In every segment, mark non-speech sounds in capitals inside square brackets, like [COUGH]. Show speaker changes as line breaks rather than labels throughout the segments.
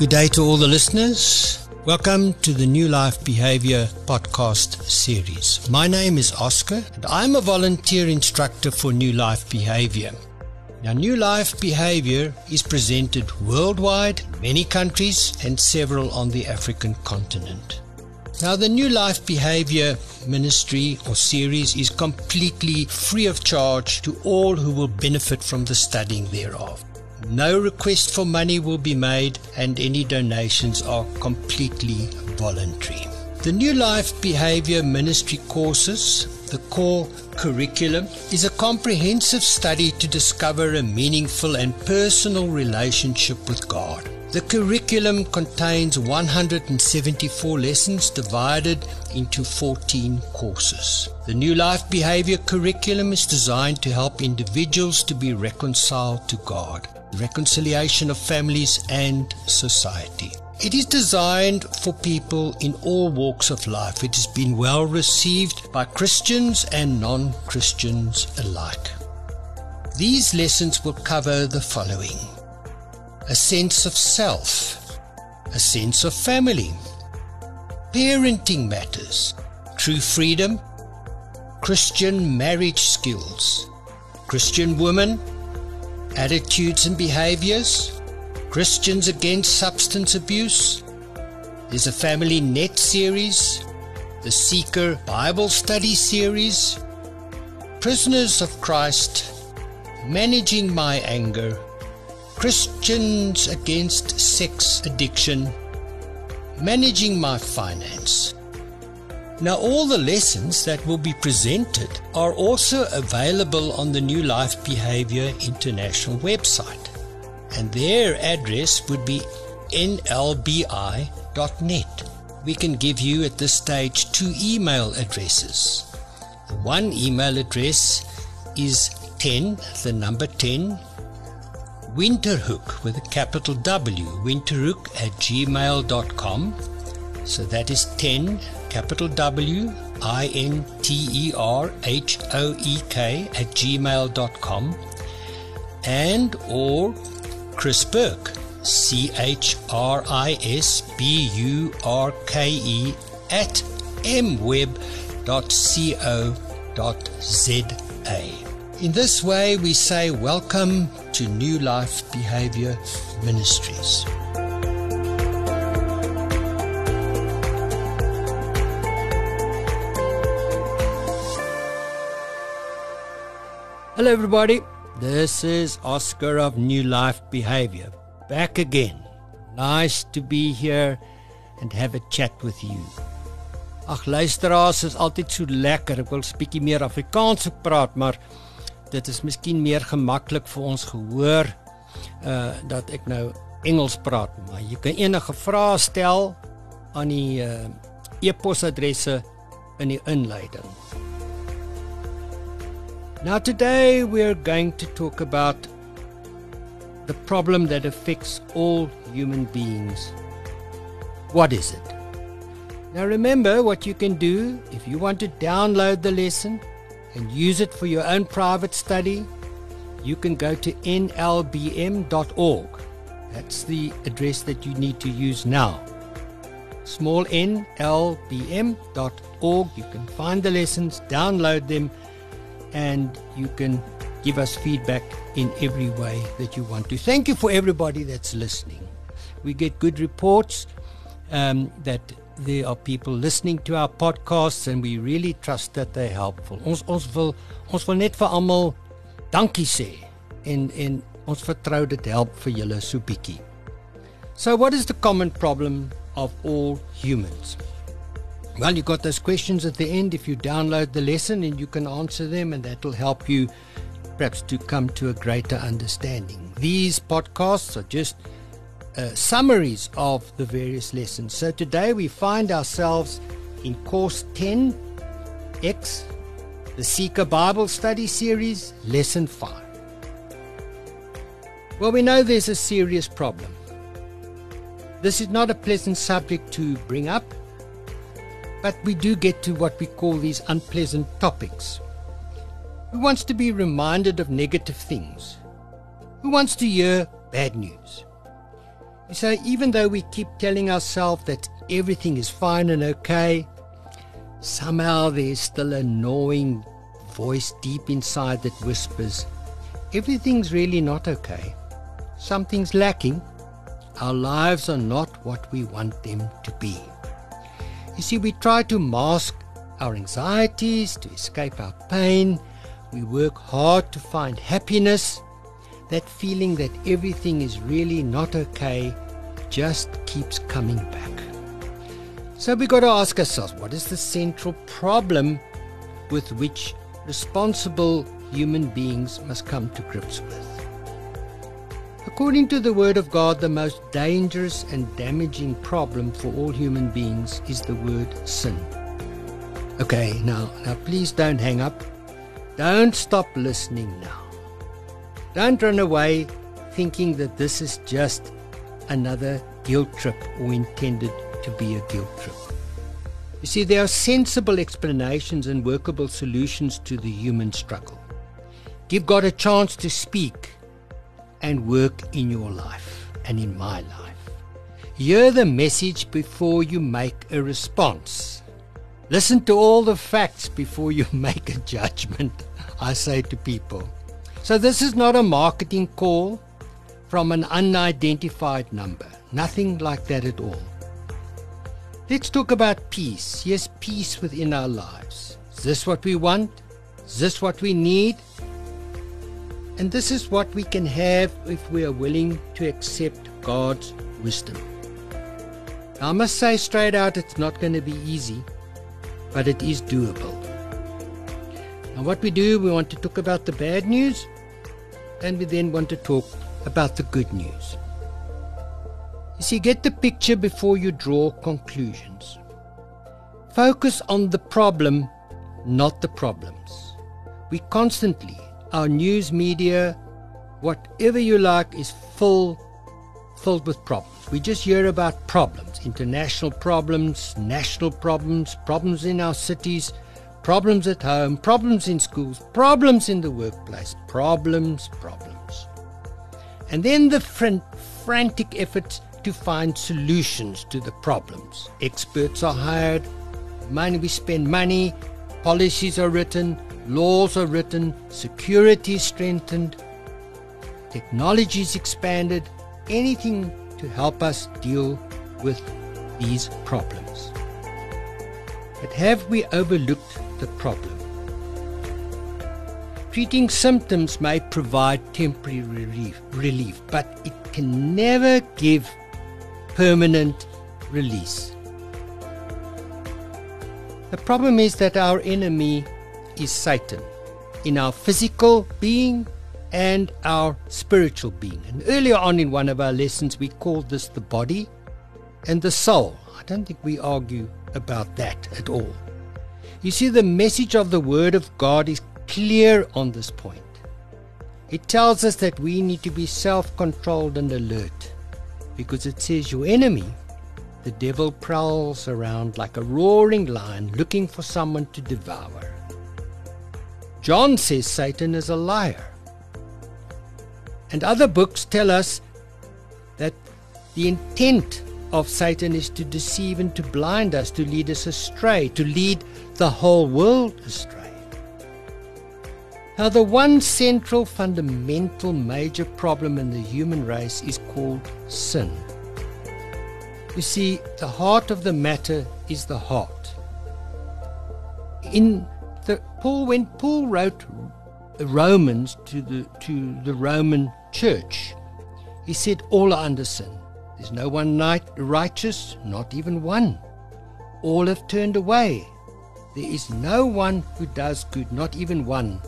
Good day to all the listeners. Welcome to the New Life Behavior podcast series. My name is Oscar and I'm a volunteer instructor for New Life Behavior. Now, New Life Behavior is presented worldwide, in many countries, and several on the African continent. Now, the New Life Behavior Ministry or series is completely free of charge to all who will benefit from the studying thereof. No request for money will be made, and any donations are completely voluntary. The New Life Behavior Ministry courses, the core curriculum, is a comprehensive study to discover a meaningful and personal relationship with God. The curriculum contains 174 lessons divided into 14 courses. The New Life Behavior curriculum is designed to help individuals to be reconciled to God, reconciliation of families and society. It is designed for people in all walks of life. It has been well received by Christians and non Christians alike. These lessons will cover the following a sense of self, a sense of family, parenting matters, true freedom, Christian marriage skills, Christian women, attitudes and behaviors, Christians against substance abuse. There's a family net series, the Seeker Bible study series, Prisoners of Christ, Managing My Anger, Christians Against Sex Addiction, Managing My Finance. Now, all the lessons that will be presented are also available on the New Life Behavior International website, and their address would be nlbi.net. We can give you at this stage two email addresses. One email address is 10, the number 10, Winterhoek with a capital W, winterhoek at gmail.com. So that is 10, capital W, I N T E R H O E K at gmail.com. And or Chris Burke, C H R I S B U R K E at mweb.co.za. In this way, we say welcome to New Life Behavior Ministries. Hello, everybody. This is Oscar of New Life Behavior back again. Nice to be here and have a chat with you. Ag luisteraars is altyd so lekker. Ek wil 'n bietjie meer Afrikaans praat, maar dit is miskien meer gemaklik vir ons gehoor uh dat ek nou Engels praat, maar jy kan enige vrae stel aan die uh e-posadresse in die inleiding. Now today we're going to talk about the problem that affects all human beings. What is it? Now remember what you can do if you want to download the lesson and use it for your own private study, you can go to nlbm.org. That's the address that you need to use now. Small nlbm.org. You can find the lessons, download them, and you can give us feedback in every way that you want to. Thank you for everybody that's listening. We get good reports um, that there are people listening to our podcasts and we really trust that they're helpful. Ons ons wil ons wil net vir almal dankie sê en en ons vertrou dit help vir julle so bietjie. So what is the common problem of all humans? Well, you got those questions at the end if you download the lesson and you can answer them and that will help you perhaps to come to a greater understanding. These podcasts are just uh, summaries of the various lessons. So today we find ourselves in course 10X, the Seeker Bible Study Series, lesson 5. Well, we know there's a serious problem. This is not a pleasant subject to bring up, but we do get to what we call these unpleasant topics. Who wants to be reminded of negative things? Who wants to hear bad news? So even though we keep telling ourselves that everything is fine and okay, somehow there's still a gnawing voice deep inside that whispers, everything's really not okay. Something's lacking. Our lives are not what we want them to be. You see, we try to mask our anxieties, to escape our pain. We work hard to find happiness that feeling that everything is really not okay just keeps coming back. So we got to ask ourselves what is the central problem with which responsible human beings must come to grips with? According to the Word of God, the most dangerous and damaging problem for all human beings is the word sin. Okay, now, now please don't hang up. Don't stop listening now. Don't run away thinking that this is just another guilt trip or intended to be a guilt trip. You see, there are sensible explanations and workable solutions to the human struggle. Give God a chance to speak and work in your life and in my life. Hear the message before you make a response. Listen to all the facts before you [LAUGHS] make a judgment, I say to people. So, this is not a marketing call from an unidentified number. Nothing like that at all. Let's talk about peace. Yes, peace within our lives. Is this what we want? Is this what we need? And this is what we can have if we are willing to accept God's wisdom. Now, I must say straight out, it's not going to be easy, but it is doable. Now, what we do, we want to talk about the bad news, and we then want to talk about the good news. You see, get the picture before you draw conclusions. Focus on the problem, not the problems. We constantly, our news media, whatever you like, is full, filled with problems. We just hear about problems, international problems, national problems, problems in our cities Problems at home, problems in schools, problems in the workplace, problems, problems. And then the fr- frantic efforts to find solutions to the problems. Experts are hired, money we spend money, policies are written, laws are written, security strengthened, technology is expanded, anything to help us deal with these problems. But have we overlooked the problem? Treating symptoms may provide temporary relief, relief, but it can never give permanent release. The problem is that our enemy is Satan in our physical being and our spiritual being. And earlier on in one of our lessons, we called this the body and the soul. I don't think we argue about that at all. You see, the message of the Word of God is clear on this point. It tells us that we need to be self controlled and alert because it says your enemy, the devil, prowls around like a roaring lion looking for someone to devour. John says Satan is a liar. And other books tell us that the intent of Satan is to deceive and to blind us, to lead us astray, to lead the whole world astray. Now, the one central, fundamental, major problem in the human race is called sin. You see, the heart of the matter is the heart. In Paul, when Paul wrote Romans to the to the Roman Church, he said, "All are under sin." There's no one righteous, not even one. All have turned away. There is no one who does good, not even one.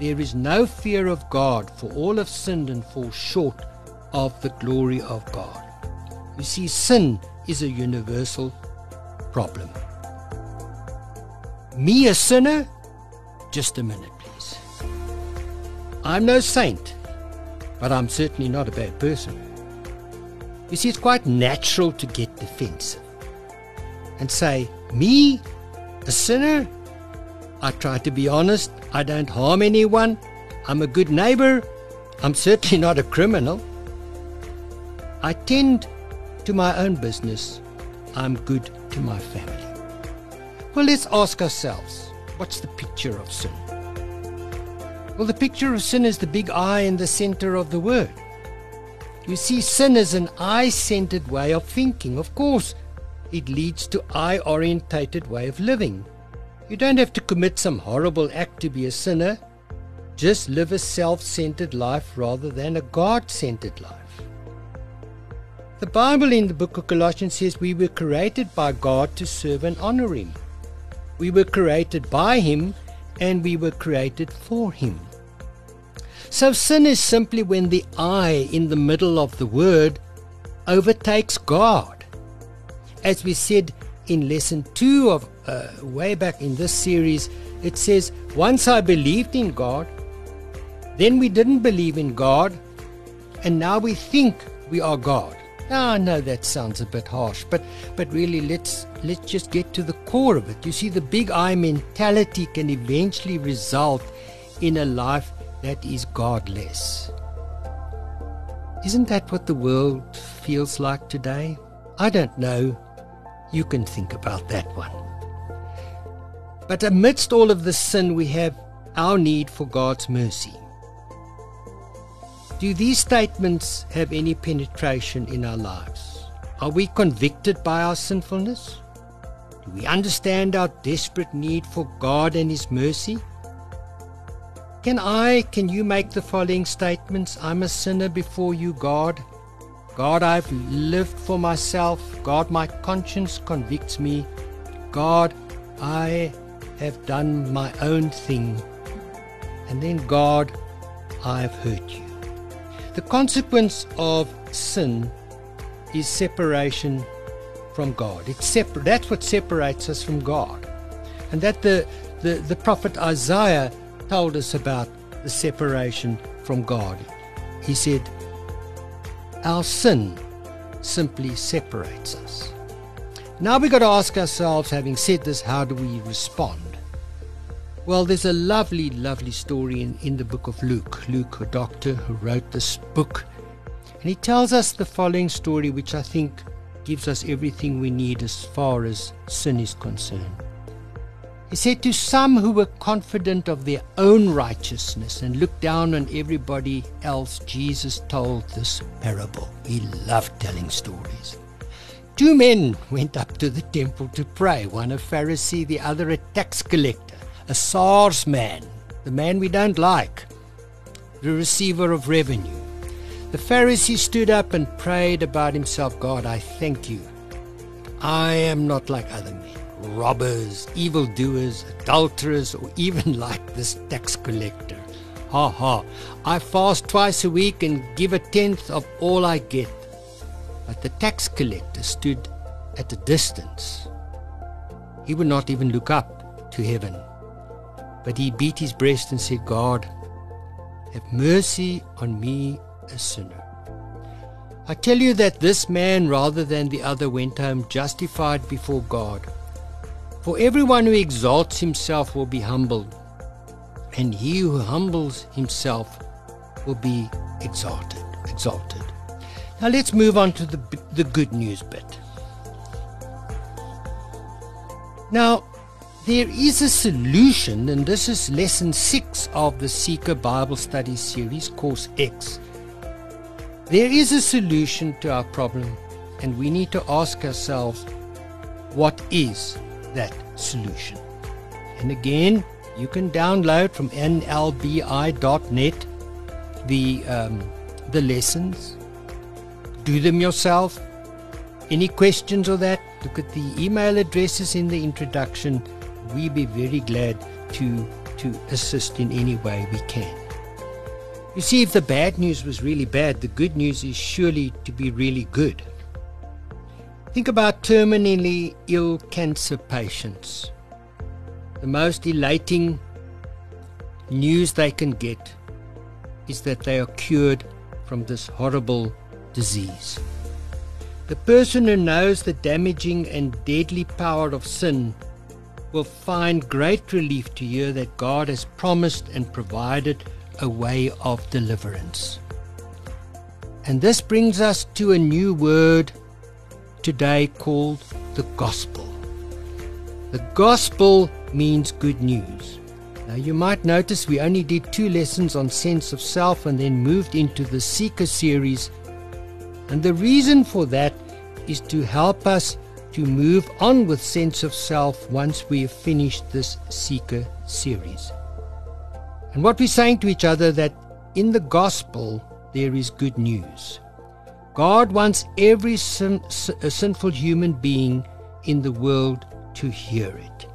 There is no fear of God, for all have sinned and fall short of the glory of God. You see, sin is a universal problem. Me, a sinner? Just a minute, please. I'm no saint, but I'm certainly not a bad person. You see, it's quite natural to get defensive and say, Me, a sinner? I try to be honest. I don't harm anyone. I'm a good neighbor. I'm certainly not a criminal. I tend to my own business, I'm good to my family. Well, let's ask ourselves what's the picture of sin? Well, the picture of sin is the big I in the center of the word. You see, sin is an I centered way of thinking. Of course, it leads to I orientated way of living. You don't have to commit some horrible act to be a sinner. Just live a self centered life rather than a God centered life. The Bible in the book of Colossians says we were created by God to serve and honor Him. We were created by Him and we were created for Him. So sin is simply when the I in the middle of the word overtakes God. As we said in lesson two of uh, way back in this series, it says, Once I believed in God, then we didn't believe in God, and now we think we are God. Ah, I know that sounds a bit harsh, but but really let's let's just get to the core of it. You see, the big I mentality can eventually result in a life that is godless. Isn't that what the world feels like today? I don't know. You can think about that one. But amidst all of the sin, we have our need for God's mercy. Do these statements have any penetration in our lives? Are we convicted by our sinfulness? Do we understand our desperate need for God and His mercy? Can I, can you make the following statements? I'm a sinner before you, God. God, I've lived for myself. God, my conscience convicts me. God, I have done my own thing. And then, God, I've hurt you. The consequence of sin is separation from God. It's separ- that's what separates us from God. And that the, the, the prophet Isaiah told us about the separation from God. He said, Our sin simply separates us. Now we've got to ask ourselves, having said this, how do we respond? Well, there's a lovely, lovely story in, in the book of Luke. Luke, a doctor who wrote this book. And he tells us the following story, which I think gives us everything we need as far as sin is concerned. He said to some who were confident of their own righteousness and looked down on everybody else, Jesus told this parable. He loved telling stories. Two men went up to the temple to pray, one a Pharisee, the other a tax collector a SARS man, the man we don't like, the receiver of revenue. The Pharisee stood up and prayed about himself God, I thank you. I am not like other men, robbers, evildoers, adulterers, or [LAUGHS] even like this tax collector. Ha ha. I fast twice a week and give a tenth of all I get. But the tax collector stood at a distance. He would not even look up to heaven. But he beat his breast and said, God, have mercy on me, a sinner. I tell you that this man, rather than the other, went home justified before God. For everyone who exalts himself will be humbled, and he who humbles himself will be exalted. Exalted. Now let's move on to the, the good news bit. Now, there is a solution, and this is lesson six of the Seeker Bible Study series, Course X. There is a solution to our problem, and we need to ask ourselves, what is that solution? And again, you can download from nlbi.net the um, the lessons. Do them yourself. Any questions or that? Look at the email addresses in the introduction we be very glad to, to assist in any way we can. You see, if the bad news was really bad, the good news is surely to be really good. Think about terminally ill cancer patients. The most elating news they can get is that they are cured from this horrible disease. The person who knows the damaging and deadly power of sin will find great relief to hear that God has promised and provided a way of deliverance. And this brings us to a new word today called the gospel. The gospel means good news. Now, you might notice we only did two lessons on sense of self and then moved into the Seeker series. And the reason for that is to help us to move on with sense of self once we have finished this Seeker series. And what we're saying to each other that in the gospel there is good news. God wants every sin, sinful human being in the world to hear it.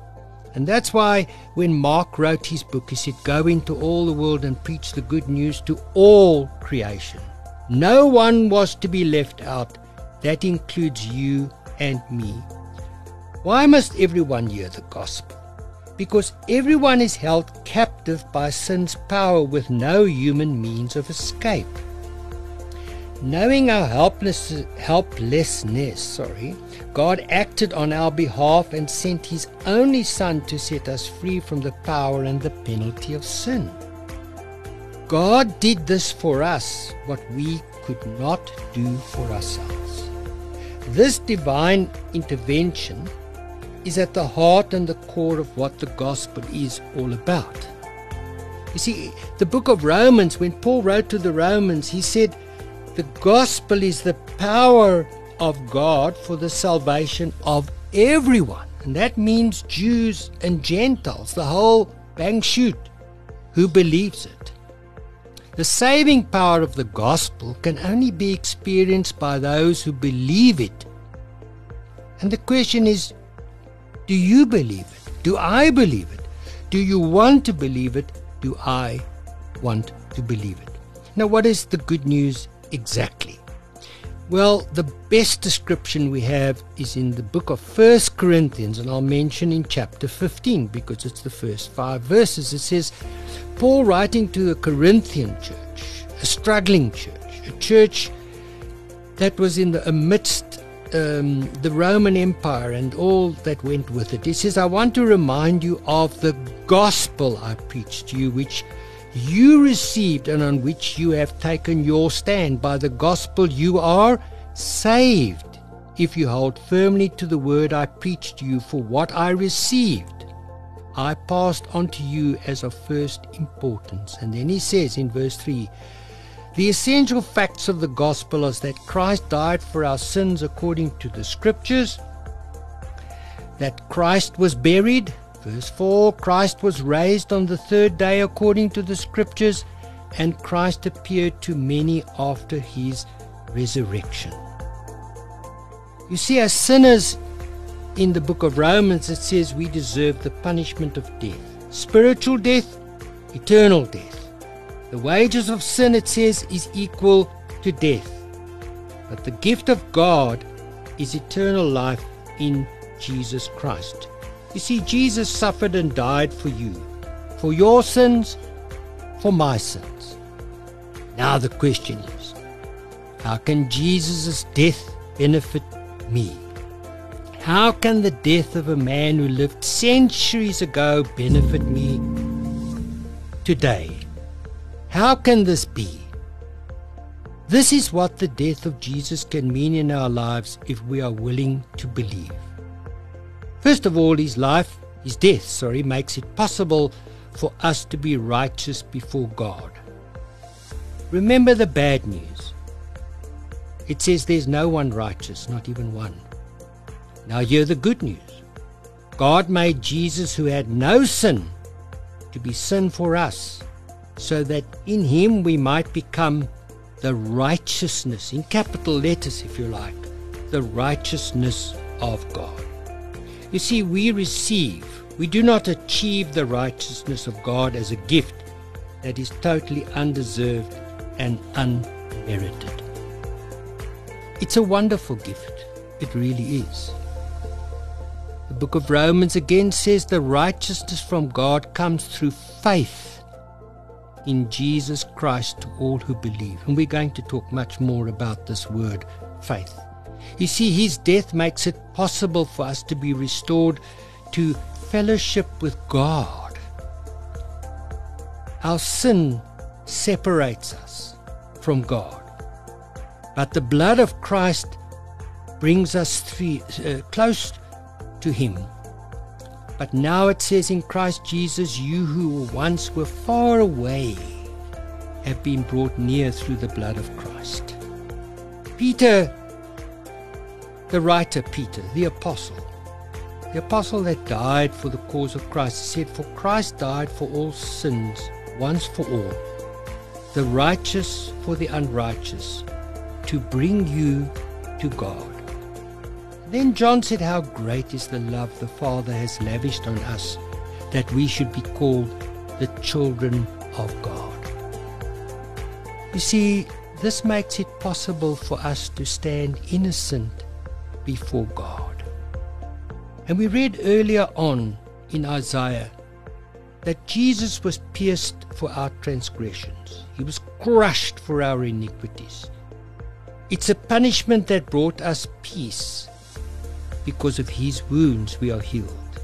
And that's why when Mark wrote his book, he said, Go into all the world and preach the good news to all creation. No one was to be left out. That includes you and me. Why must everyone hear the gospel? Because everyone is held captive by sin's power with no human means of escape. Knowing our helpless, helplessness, sorry, God acted on our behalf and sent His only Son to set us free from the power and the penalty of sin. God did this for us, what we could not do for ourselves. This divine intervention is at the heart and the core of what the gospel is all about. You see, the book of Romans, when Paul wrote to the Romans, he said, the gospel is the power of God for the salvation of everyone. And that means Jews and Gentiles, the whole bang shoot, who believes it. The saving power of the gospel can only be experienced by those who believe it. And the question is do you believe it? Do I believe it? Do you want to believe it? Do I want to believe it? Now, what is the good news exactly? Well, the best description we have is in the book of First Corinthians, and I'll mention in chapter 15 because it's the first five verses. It says, Paul writing to the Corinthian church, a struggling church, a church that was in the amidst um, the Roman Empire and all that went with it. He says, I want to remind you of the gospel I preached to you, which you received and on which you have taken your stand. By the gospel you are saved if you hold firmly to the word I preached to you, for what I received I passed on to you as of first importance. And then he says in verse 3 The essential facts of the gospel is that Christ died for our sins according to the scriptures, that Christ was buried Verse 4 Christ was raised on the third day according to the scriptures, and Christ appeared to many after his resurrection. You see, as sinners in the book of Romans, it says we deserve the punishment of death spiritual death, eternal death. The wages of sin, it says, is equal to death. But the gift of God is eternal life in Jesus Christ. You see, Jesus suffered and died for you, for your sins, for my sins. Now the question is, how can Jesus' death benefit me? How can the death of a man who lived centuries ago benefit me today? How can this be? This is what the death of Jesus can mean in our lives if we are willing to believe. First of all, his life, his death, sorry, makes it possible for us to be righteous before God. Remember the bad news. It says there's no one righteous, not even one. Now hear the good news. God made Jesus, who had no sin, to be sin for us, so that in him we might become the righteousness, in capital letters if you like, the righteousness of God. You see, we receive, we do not achieve the righteousness of God as a gift that is totally undeserved and unmerited. It's a wonderful gift. It really is. The book of Romans again says the righteousness from God comes through faith in Jesus Christ to all who believe. And we're going to talk much more about this word, faith. You see, his death makes it possible for us to be restored to fellowship with God. Our sin separates us from God. But the blood of Christ brings us three, uh, close to Him. But now it says in Christ Jesus, you who once were far away have been brought near through the blood of Christ. Peter, the writer Peter, the apostle, the apostle that died for the cause of Christ, said, For Christ died for all sins once for all, the righteous for the unrighteous, to bring you to God. Then John said, How great is the love the Father has lavished on us, that we should be called the children of God. You see, this makes it possible for us to stand innocent before God. And we read earlier on in Isaiah that Jesus was pierced for our transgressions, He was crushed for our iniquities. It's a punishment that brought us peace. Because of His wounds, we are healed.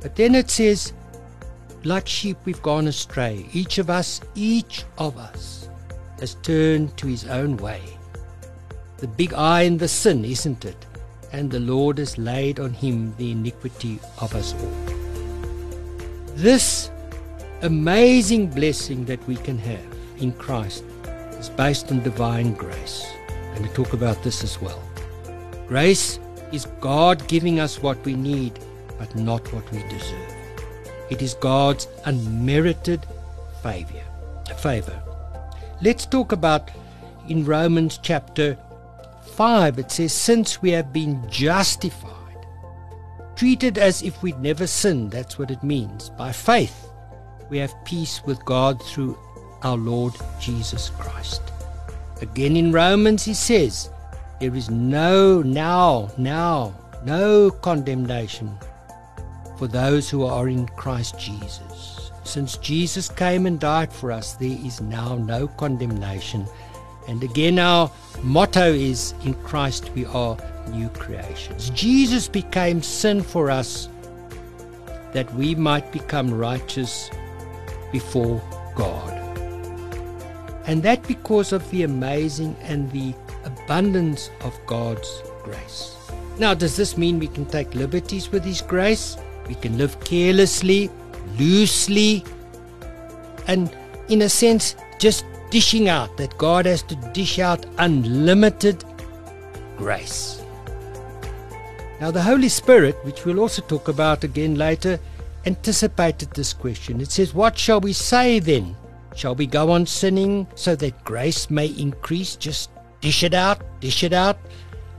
But then it says, like sheep, we've gone astray. Each of us, each of us, has turned to his own way. The big I in the sin, isn't it? And the Lord has laid on him the iniquity of us all. This amazing blessing that we can have in Christ is based on divine grace. And we talk about this as well. Grace is God giving us what we need, but not what we deserve. It is God's unmerited favor. favor. Let's talk about in Romans chapter 5. It says, Since we have been justified, treated as if we'd never sinned, that's what it means. By faith, we have peace with God through our Lord Jesus Christ. Again in Romans, he says, There is no, now, now, no condemnation for those who are in Christ Jesus. Since Jesus came and died for us, there is now no condemnation. And again, our motto is in Christ we are new creations. Jesus became sin for us that we might become righteous before God. And that because of the amazing and the abundance of God's grace. Now, does this mean we can take liberties with His grace? We can live carelessly loosely and, in a sense, just dishing out that God has to dish out unlimited grace. Now, the Holy Spirit, which we'll also talk about again later, anticipated this question. It says, What shall we say then? Shall we go on sinning so that grace may increase? Just dish it out, dish it out?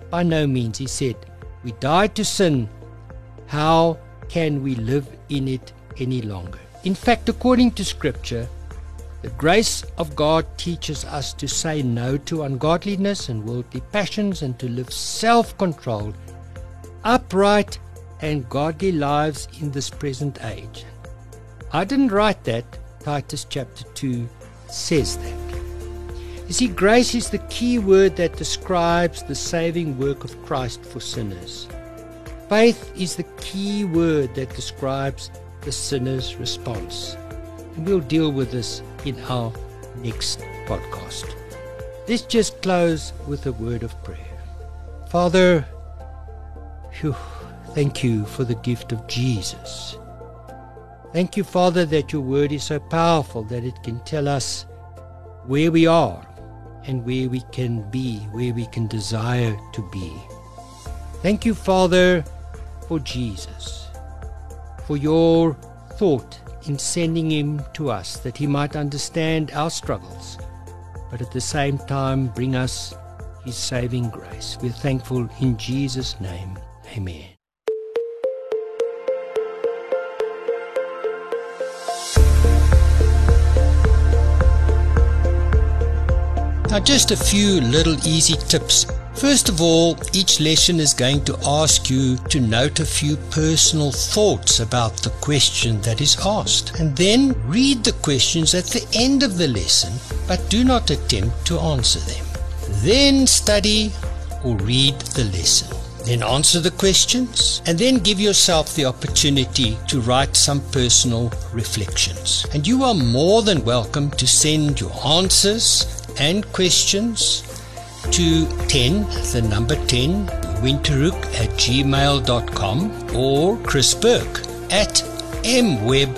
By no means, he said. We died to sin. How can we live in it any longer. In fact, according to Scripture, the grace of God teaches us to say no to ungodliness and worldly passions and to live self controlled, upright, and godly lives in this present age. I didn't write that, Titus chapter 2 says that. You see, grace is the key word that describes the saving work of Christ for sinners. Faith is the key word that describes the sinner's response. And we'll deal with this in our next podcast. Let's just close with a word of prayer. Father, whew, thank you for the gift of Jesus. Thank you, Father, that your word is so powerful that it can tell us where we are and where we can be, where we can desire to be. Thank you, Father, for Jesus for your thought in sending him to us that he might understand our struggles, but at the same time bring us his saving grace. We're thankful in Jesus' name. Amen. Now, just a few little easy tips First of all, each lesson is going to ask you to note a few personal thoughts about the question that is asked, and then read the questions at the end of the lesson, but do not attempt to answer them. Then study or read the lesson. Then answer the questions and then give yourself the opportunity to write some personal reflections. And you are more than welcome to send your answers and questions to 10, the number 10, winterhoek at gmail.com or Chris Burke at mweb.co.za.